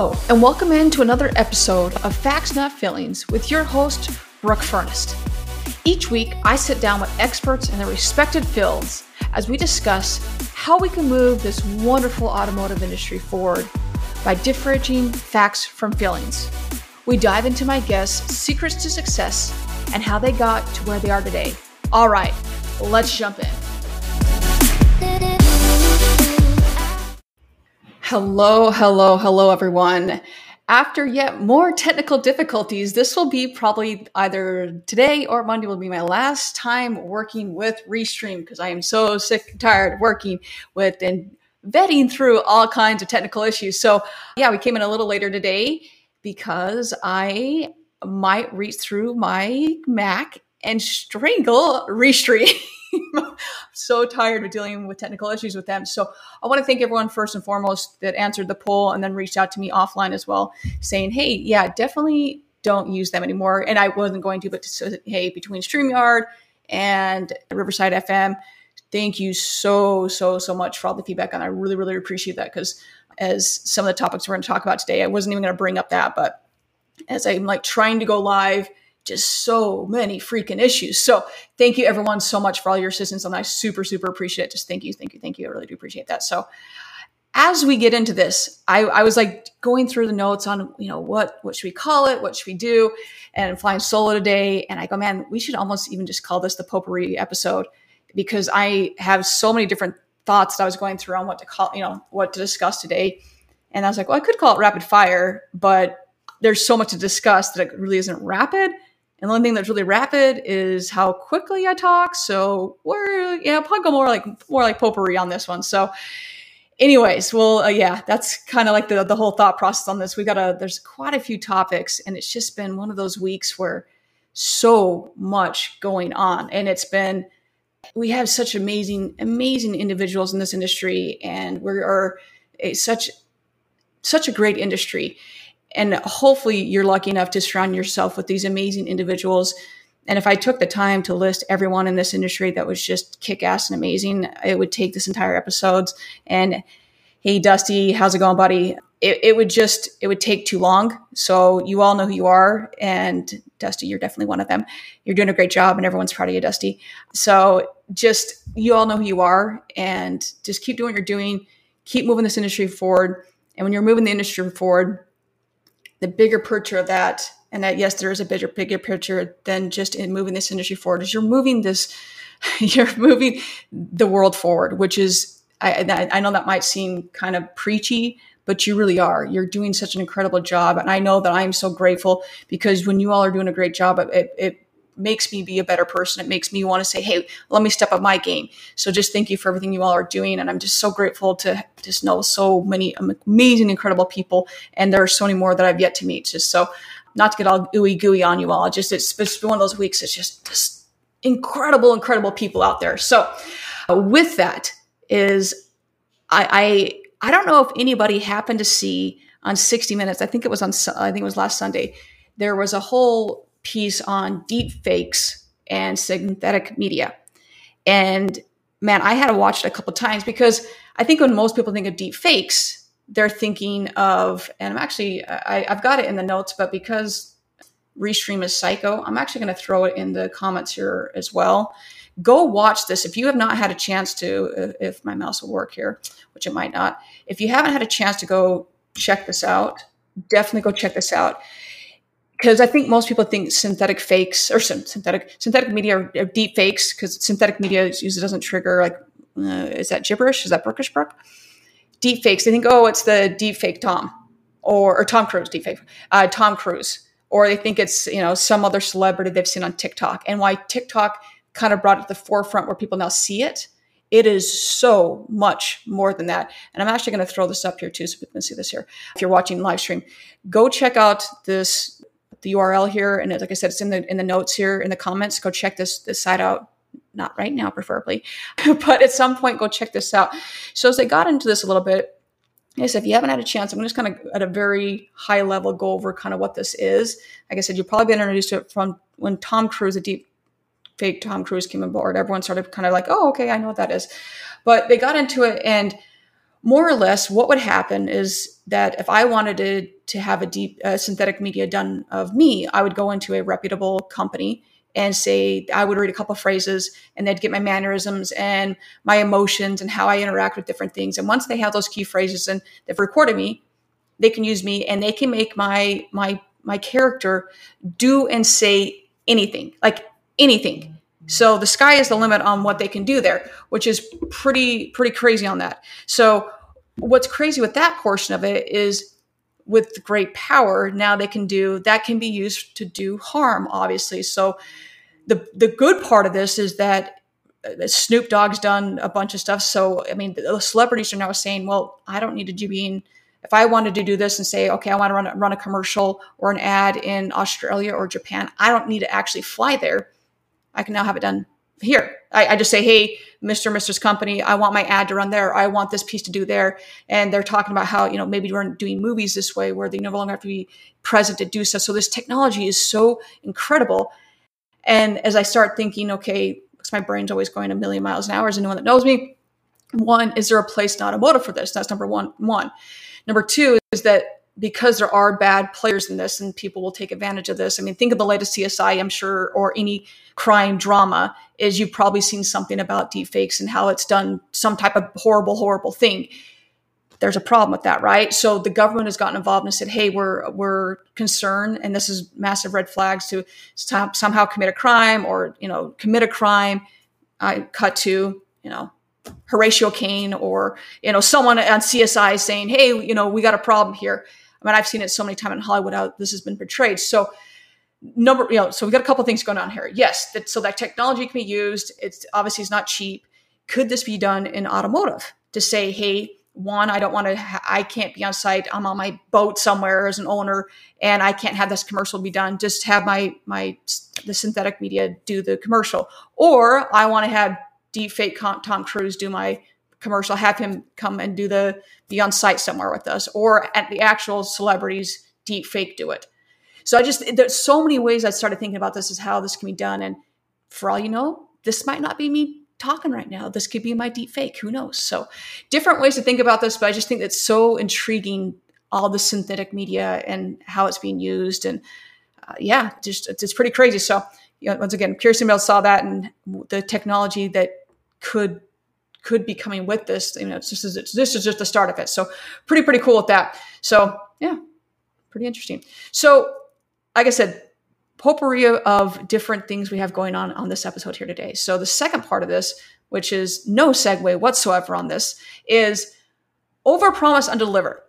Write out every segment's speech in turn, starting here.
Hello, and welcome into another episode of Facts Not Feelings with your host, Brooke Furness. Each week, I sit down with experts in their respected fields as we discuss how we can move this wonderful automotive industry forward by differentiating facts from feelings. We dive into my guests' secrets to success and how they got to where they are today. All right, let's jump in. Hello, hello, hello, everyone. After yet more technical difficulties, this will be probably either today or Monday will be my last time working with Restream because I am so sick and tired of working with and vetting through all kinds of technical issues. So, yeah, we came in a little later today because I might reach through my Mac and strangle Restream. so tired of dealing with technical issues with them. So I want to thank everyone first and foremost that answered the poll and then reached out to me offline as well, saying, "Hey, yeah, definitely don't use them anymore." And I wasn't going to, but to, say, hey, between Streamyard and Riverside FM, thank you so so so much for all the feedback, and I really really appreciate that because as some of the topics we're going to talk about today, I wasn't even going to bring up that, but as I'm like trying to go live just so many freaking issues. So thank you everyone so much for all your assistance. And I super, super appreciate it. Just thank you, thank you, thank you. I really do appreciate that. So as we get into this, I, I was like going through the notes on, you know, what what should we call it? What should we do? And flying solo today. And I go, man, we should almost even just call this the potpourri episode because I have so many different thoughts that I was going through on what to call, you know, what to discuss today. And I was like, well, I could call it rapid fire, but there's so much to discuss that it really isn't rapid. And the only thing that's really rapid is how quickly I talk. So we're yeah, probably go more like more like potpourri on this one. So, anyways, well, uh, yeah, that's kind of like the the whole thought process on this. We got a there's quite a few topics, and it's just been one of those weeks where so much going on, and it's been we have such amazing amazing individuals in this industry, and we are a, such such a great industry and hopefully you're lucky enough to surround yourself with these amazing individuals. And if i took the time to list everyone in this industry that was just kick-ass and amazing it would take this entire episodes. And hey dusty how's it going buddy? It, it would just it would take too long. So you all know who you are. And dusty you're definitely one of them. You're doing a great job and everyone's proud of you dusty. So just you all know who you are. And just keep doing what you're doing. Keep moving this industry forward. And when you're moving the industry forward the bigger picture of that, and that yes, there is a bigger bigger picture than just in moving this industry forward. Is you're moving this, you're moving the world forward, which is I, I know that might seem kind of preachy, but you really are. You're doing such an incredible job, and I know that I'm so grateful because when you all are doing a great job, it, it makes me be a better person. It makes me want to say, hey, let me step up my game. So just thank you for everything you all are doing. And I'm just so grateful to just know so many amazing, incredible people. And there are so many more that I've yet to meet. Just so not to get all ooey gooey on you all. Just it's, been one of those weeks. It's just, just incredible, incredible people out there. So with that is I, I I don't know if anybody happened to see on 60 Minutes. I think it was on. I think it was last Sunday. There was a whole piece on deep fakes and synthetic media. And man, I had to watch it a couple times because I think when most people think of deep fakes, they're thinking of, and I'm actually, I, have got it in the notes, but because Restream is psycho, I'm actually going to throw it in the comments here as well. Go watch this. If you have not had a chance to, uh, if my mouse will work here, which it might not, if you haven't had a chance to go check this out, definitely go check this out because I think most people think synthetic fakes or synthetic synthetic media are, are deep fakes because synthetic media usually doesn't trigger like uh, is that gibberish? Is that Brookish Brook? Deep fakes. They think oh it's the deep fake Tom or, or Tom Cruise deep fake uh, Tom Cruise or they think it's you know some other celebrity they've seen on TikTok and why TikTok kind of brought it to the forefront where people now see it. It is so much more than that. And I'm actually going to throw this up here too so people can see this here. If you're watching live stream, go check out this the URL here, and like I said, it's in the in the notes here in the comments. Go check this this site out. Not right now, preferably, but at some point, go check this out. So as they got into this a little bit, I said, if you haven't had a chance, I'm just kind of at a very high level go over kind of what this is. Like I said, you've probably been introduced to it from when Tom Cruise, a deep fake Tom Cruise came aboard. Everyone started kind of like, oh, okay, I know what that is. But they got into it and more or less, what would happen is that if I wanted to, to have a deep uh, synthetic media done of me, I would go into a reputable company and say I would read a couple phrases and they'd get my mannerisms and my emotions and how I interact with different things. And once they have those key phrases and they've recorded me, they can use me and they can make my my my character do and say anything, like anything. So the sky is the limit on what they can do there, which is pretty pretty crazy on that. So what's crazy with that portion of it is with great power now they can do that can be used to do harm obviously so the the good part of this is that uh, Snoop Dogg's done a bunch of stuff so I mean the celebrities are now saying well I don't need to be in if I wanted to do this and say, okay, I want to run, run a commercial or an ad in Australia or Japan, I don't need to actually fly there. I can now have it done here. I, I, just say, hey, Mr. Mrs. Company, I want my ad to run there. I want this piece to do there. And they're talking about how, you know, maybe we're doing movies this way where they no longer have to be present to do so. So this technology is so incredible. And as I start thinking, okay, because my brain's always going a million miles an hour as anyone that knows me, one, is there a place in automotive for this? That's number one. One. Number two is that because there are bad players in this and people will take advantage of this. I mean, think of the latest CSI, I'm sure, or any crime drama, is you've probably seen something about deepfakes and how it's done some type of horrible, horrible thing. There's a problem with that, right? So the government has gotten involved and said, "Hey, we're we're concerned, and this is massive red flags to somehow commit a crime or you know commit a crime." I cut to you know Horatio Caine or you know someone on CSI saying, "Hey, you know, we got a problem here." I mean, I've seen it so many times in Hollywood how this has been portrayed. So number, you know, so we've got a couple things going on here. Yes, that, so that technology can be used. It's obviously it's not cheap. Could this be done in automotive to say, "Hey, one, I don't want to, I can't be on site. I'm on my boat somewhere as an owner, and I can't have this commercial be done. Just have my my the synthetic media do the commercial, or I want to have deep fake Tom Cruise do my commercial, have him come and do the be on site somewhere with us, or at the actual celebrities deep fake do it. So I just there's so many ways I started thinking about this is how this can be done, and for all you know, this might not be me talking right now. This could be my deep fake. Who knows? So different ways to think about this, but I just think it's so intriguing all the synthetic media and how it's being used, and uh, yeah, just it's, it's pretty crazy. So you know, once again, Kirsten Bell saw that and the technology that could could be coming with this. You know, it's just this is just the start of it. So pretty pretty cool with that. So yeah, pretty interesting. So like I said, potpourri of different things we have going on on this episode here today. So the second part of this, which is no segue whatsoever on this, is over promise under deliver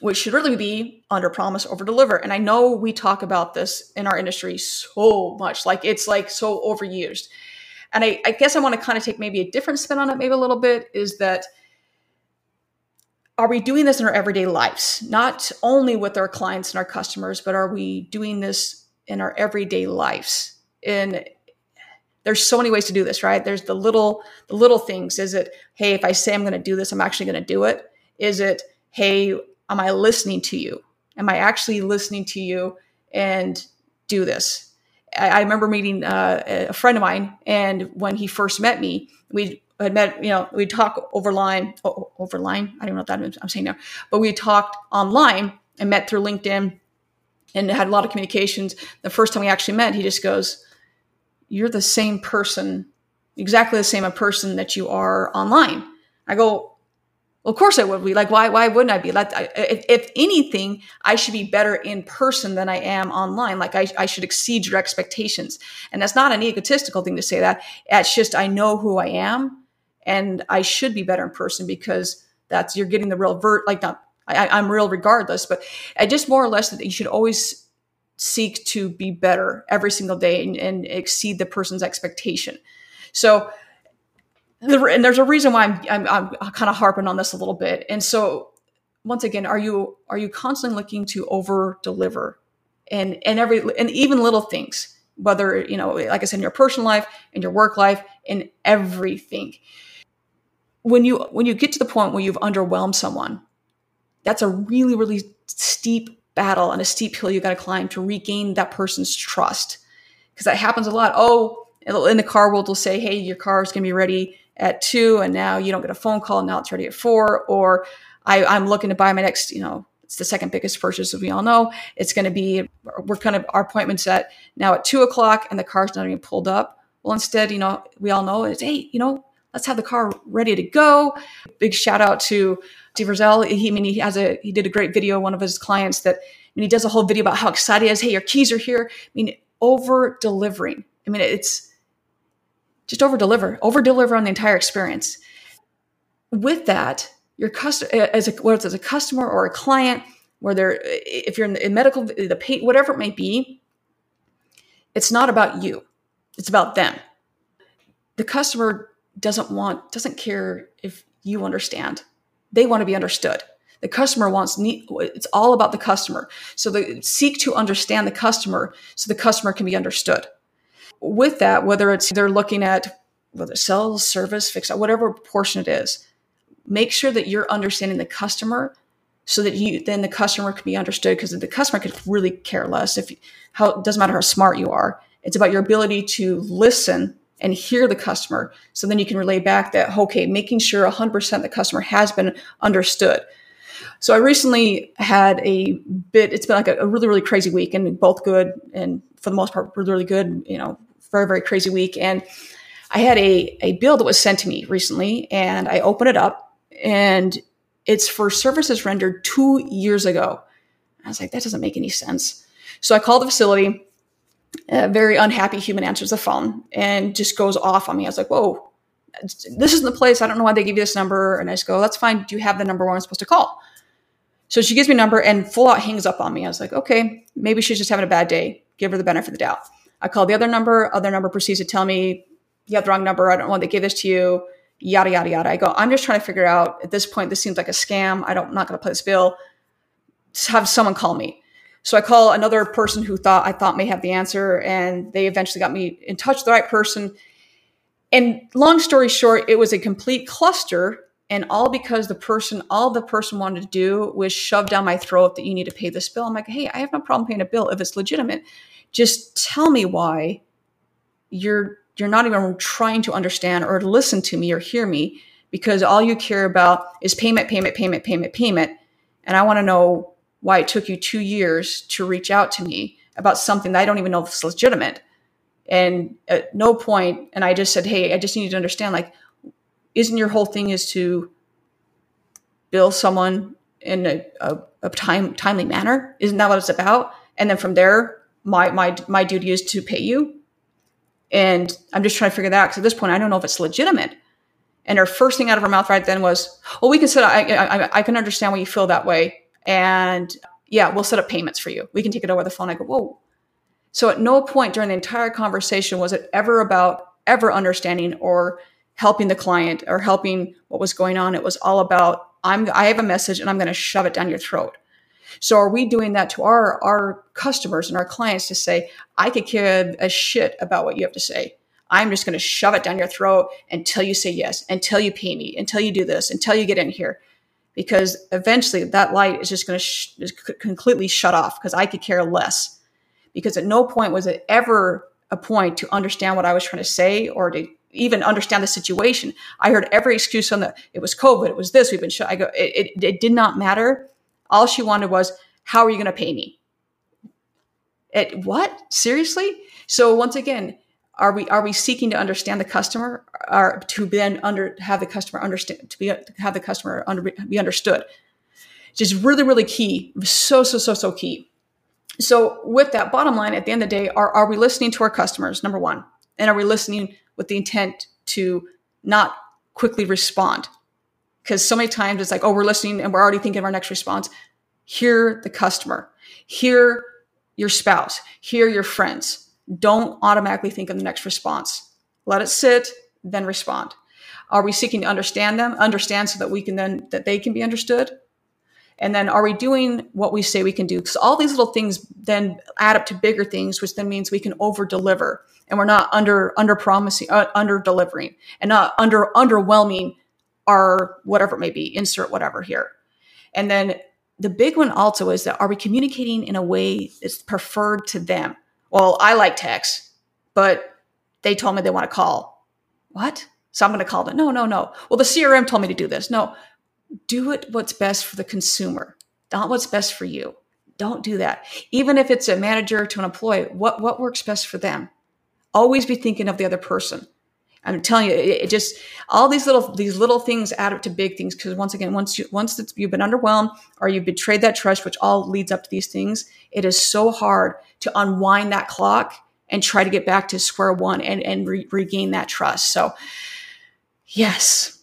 which should really be under promise over deliver and i know we talk about this in our industry so much like it's like so overused and I, I guess I want to kind of take maybe a different spin on it, maybe a little bit, is that are we doing this in our everyday lives? Not only with our clients and our customers, but are we doing this in our everyday lives? And there's so many ways to do this, right? There's the little the little things. Is it, hey, if I say I'm going to do this, I'm actually going to do it? Is it, hey, am I listening to you? Am I actually listening to you and do this? I, remember meeting uh, a friend of mine, and when he first met me, we had met, you know, we talk over line, oh, over line. I don't know what that. I'm saying now, but we talked online and met through LinkedIn and had a lot of communications. The first time we actually met, he just goes, "You're the same person, exactly the same person that you are online." I go, well, of course I would be. Like, why? Why wouldn't I be? Like, if, if, anything, I should be better in person than I am online. Like, I, I should exceed your expectations. And that's not an egotistical thing to say that. It's just I know who I am, and I should be better in person because that's you're getting the real vert. Like, not I, I'm real regardless, but I just more or less that you should always seek to be better every single day and, and exceed the person's expectation. So and there's a reason why I'm, I'm, I'm kind of harping on this a little bit. And so once again, are you, are you constantly looking to over deliver and, and every, and even little things, whether, you know, like I said, in your personal life, in your work life, in everything. When you, when you get to the point where you've underwhelmed someone, that's a really, really steep battle and a steep hill you got to climb to regain that person's trust. Because that happens a lot. Oh, in the car world, will say, Hey, your car is going to be ready at two and now you don't get a phone call. Now it's ready at four. Or I, I'm looking to buy my next, you know, it's the second biggest purchase, as we all know. It's going to be, we're kind of, our appointment's at now at two o'clock and the car's not even pulled up. Well, instead, you know, we all know it's, hey, you know, let's have the car ready to go. Big shout out to Steve Rosell. He, I mean, he has a, he did a great video, one of his clients that, and he does a whole video about how excited he is. Hey, your keys are here. I mean, over delivering. I mean, it's just over deliver, over deliver on the entire experience. With that, your customer uh, as a whether it's as a customer or a client, whether uh, if you're in, the, in medical, the paint, whatever it may be, it's not about you. It's about them. The customer doesn't want, doesn't care if you understand. They want to be understood. The customer wants it's all about the customer. So they seek to understand the customer so the customer can be understood. With that, whether it's they're looking at whether sales, service, fix, whatever portion it is, make sure that you're understanding the customer so that you then the customer can be understood because the customer could really care less if how it doesn't matter how smart you are. It's about your ability to listen and hear the customer. So then you can relay back that okay making sure 100% the customer has been understood. So i recently had a bit it's been like a, a really really crazy week and both good and for the most part really, really good you know very very crazy week and i had a, a bill that was sent to me recently and i opened it up and it's for services rendered two years ago. I was like, that doesn't make any sense. So I called the facility. A very unhappy human answers the phone and just goes off on me. I was like, whoa, this isn't the place. I don't know why they give you this number. And I just go, that's fine. Do you have the number where I'm supposed to call? So she gives me a number and full out hangs up on me. I was like, okay, maybe she's just having a bad day. Give her the benefit of the doubt. I call the other number. Other number proceeds to tell me, you have the wrong number. I don't why they gave this to you yada yada yada. I go, I'm just trying to figure out at this point. This seems like a scam. I don't, I'm not going to play this bill. Just have someone call me. So I call another person who thought I thought may have the answer, and they eventually got me in touch with the right person. And long story short, it was a complete cluster, and all because the person, all the person wanted to do was shove down my throat that you need to pay this bill. I'm like, hey, I have no problem paying a bill if it's legitimate. Just tell me why you're you're not even trying to understand or listen to me or hear me because all you care about is payment, payment, payment, payment, payment. And I want to know why it took you two years to reach out to me about something that I don't even know if it's legitimate. And at no point, and I just said, Hey, I just need to understand, like, isn't your whole thing is to bill someone in a, a, a time, timely manner? Isn't that what it's about? And then from there, my, my, my duty is to pay you and I'm just trying to figure that out because at this point, I don't know if it's legitimate. And her first thing out of her mouth right then was, "Well, we can set. Up, I, I, I can understand why you feel that way, and yeah, we'll set up payments for you. We can take it over the phone." I go, "Whoa!" So at no point during the entire conversation was it ever about ever understanding or helping the client or helping what was going on. It was all about I'm I have a message and I'm going to shove it down your throat. So are we doing that to our our customers and our clients to say, I could care a shit about what you have to say. I'm just going to shove it down your throat until you say yes, until you pay me, until you do this, until you get in here. Because eventually that light is just going to sh- completely shut off because I could care less. Because at no point was it ever a point to understand what I was trying to say or to even understand the situation. I heard every excuse on the, it was COVID, it was this, we've been shut. I go, it, it, it did not matter all she wanted was, how are you going to pay me? It, what? Seriously? So once again, are we are we seeking to understand the customer or to then under have the customer understand to be have the customer under, be understood? Just really really key, so so so so key. So with that bottom line, at the end of the day, are are we listening to our customers? Number one, and are we listening with the intent to not quickly respond? because so many times it's like, oh, we're listening and we're already thinking of our next response. Hear the customer, hear your spouse, hear your friends. Don't automatically think of the next response. Let it sit, then respond. Are we seeking to understand them, understand so that we can then, that they can be understood? And then are we doing what we say we can do? Because all these little things then add up to bigger things, which then means we can over deliver and we're not under, under promising, uh, under delivering and not under underwhelming our whatever it may be, insert whatever here. And then the big one also is that are we communicating in a way that's preferred to them? Well, I like text, but they told me they want to call. What? So I'm going to call them No, no, no. Well, the CRM told me to do this. No, do it what's best for the consumer, not what's best for you. Don't do that. Even if it's a manager to an employee, what, what works best for them? Always be thinking of the other person. I'm telling you, it, it, just all these little these little things add up to big things. Because once again, once you once you've been underwhelmed or you've betrayed that trust, which all leads up to these things, it is so hard to unwind that clock and try to get back to square one and and re- regain that trust. So, yes,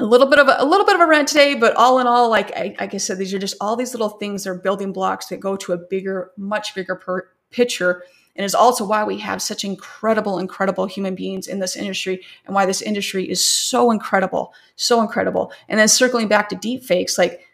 a little bit of a, a, little bit of a rant today, but all in all, like I, like I said, these are just all these little things that are building blocks that go to a bigger, much bigger per- picture and is also why we have such incredible, incredible human beings in this industry and why this industry is so incredible, so incredible. And then circling back to deep fakes, like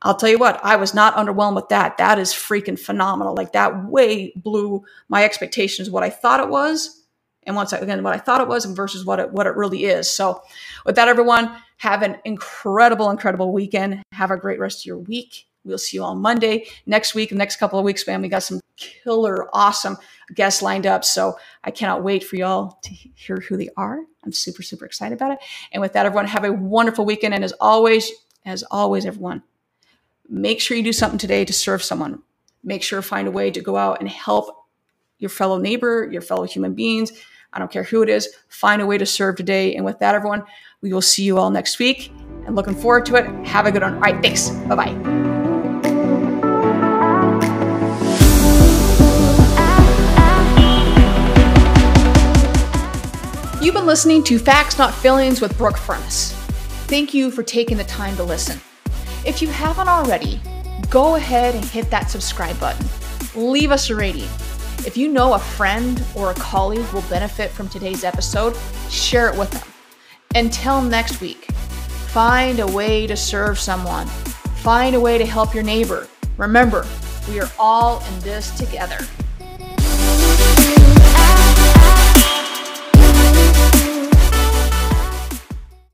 I'll tell you what, I was not underwhelmed with that. That is freaking phenomenal. Like that way blew my expectations, what I thought it was. And once again, what I thought it was and versus what it, what it really is. So with that, everyone, have an incredible, incredible weekend. Have a great rest of your week. We'll see you all Monday. Next week, next couple of weeks, man, we got some killer, awesome guests lined up. So I cannot wait for y'all to hear who they are. I'm super, super excited about it. And with that, everyone, have a wonderful weekend. And as always, as always, everyone, make sure you do something today to serve someone. Make sure find a way to go out and help your fellow neighbor, your fellow human beings. I don't care who it is. Find a way to serve today. And with that, everyone, we will see you all next week and looking forward to it. Have a good one. All right. Thanks. Bye bye. You've been listening to Facts Not Feelings with Brooke Furness. Thank you for taking the time to listen. If you haven't already, go ahead and hit that subscribe button. Leave us a rating. If you know a friend or a colleague will benefit from today's episode, share it with them. Until next week, find a way to serve someone. Find a way to help your neighbor. Remember, we are all in this together.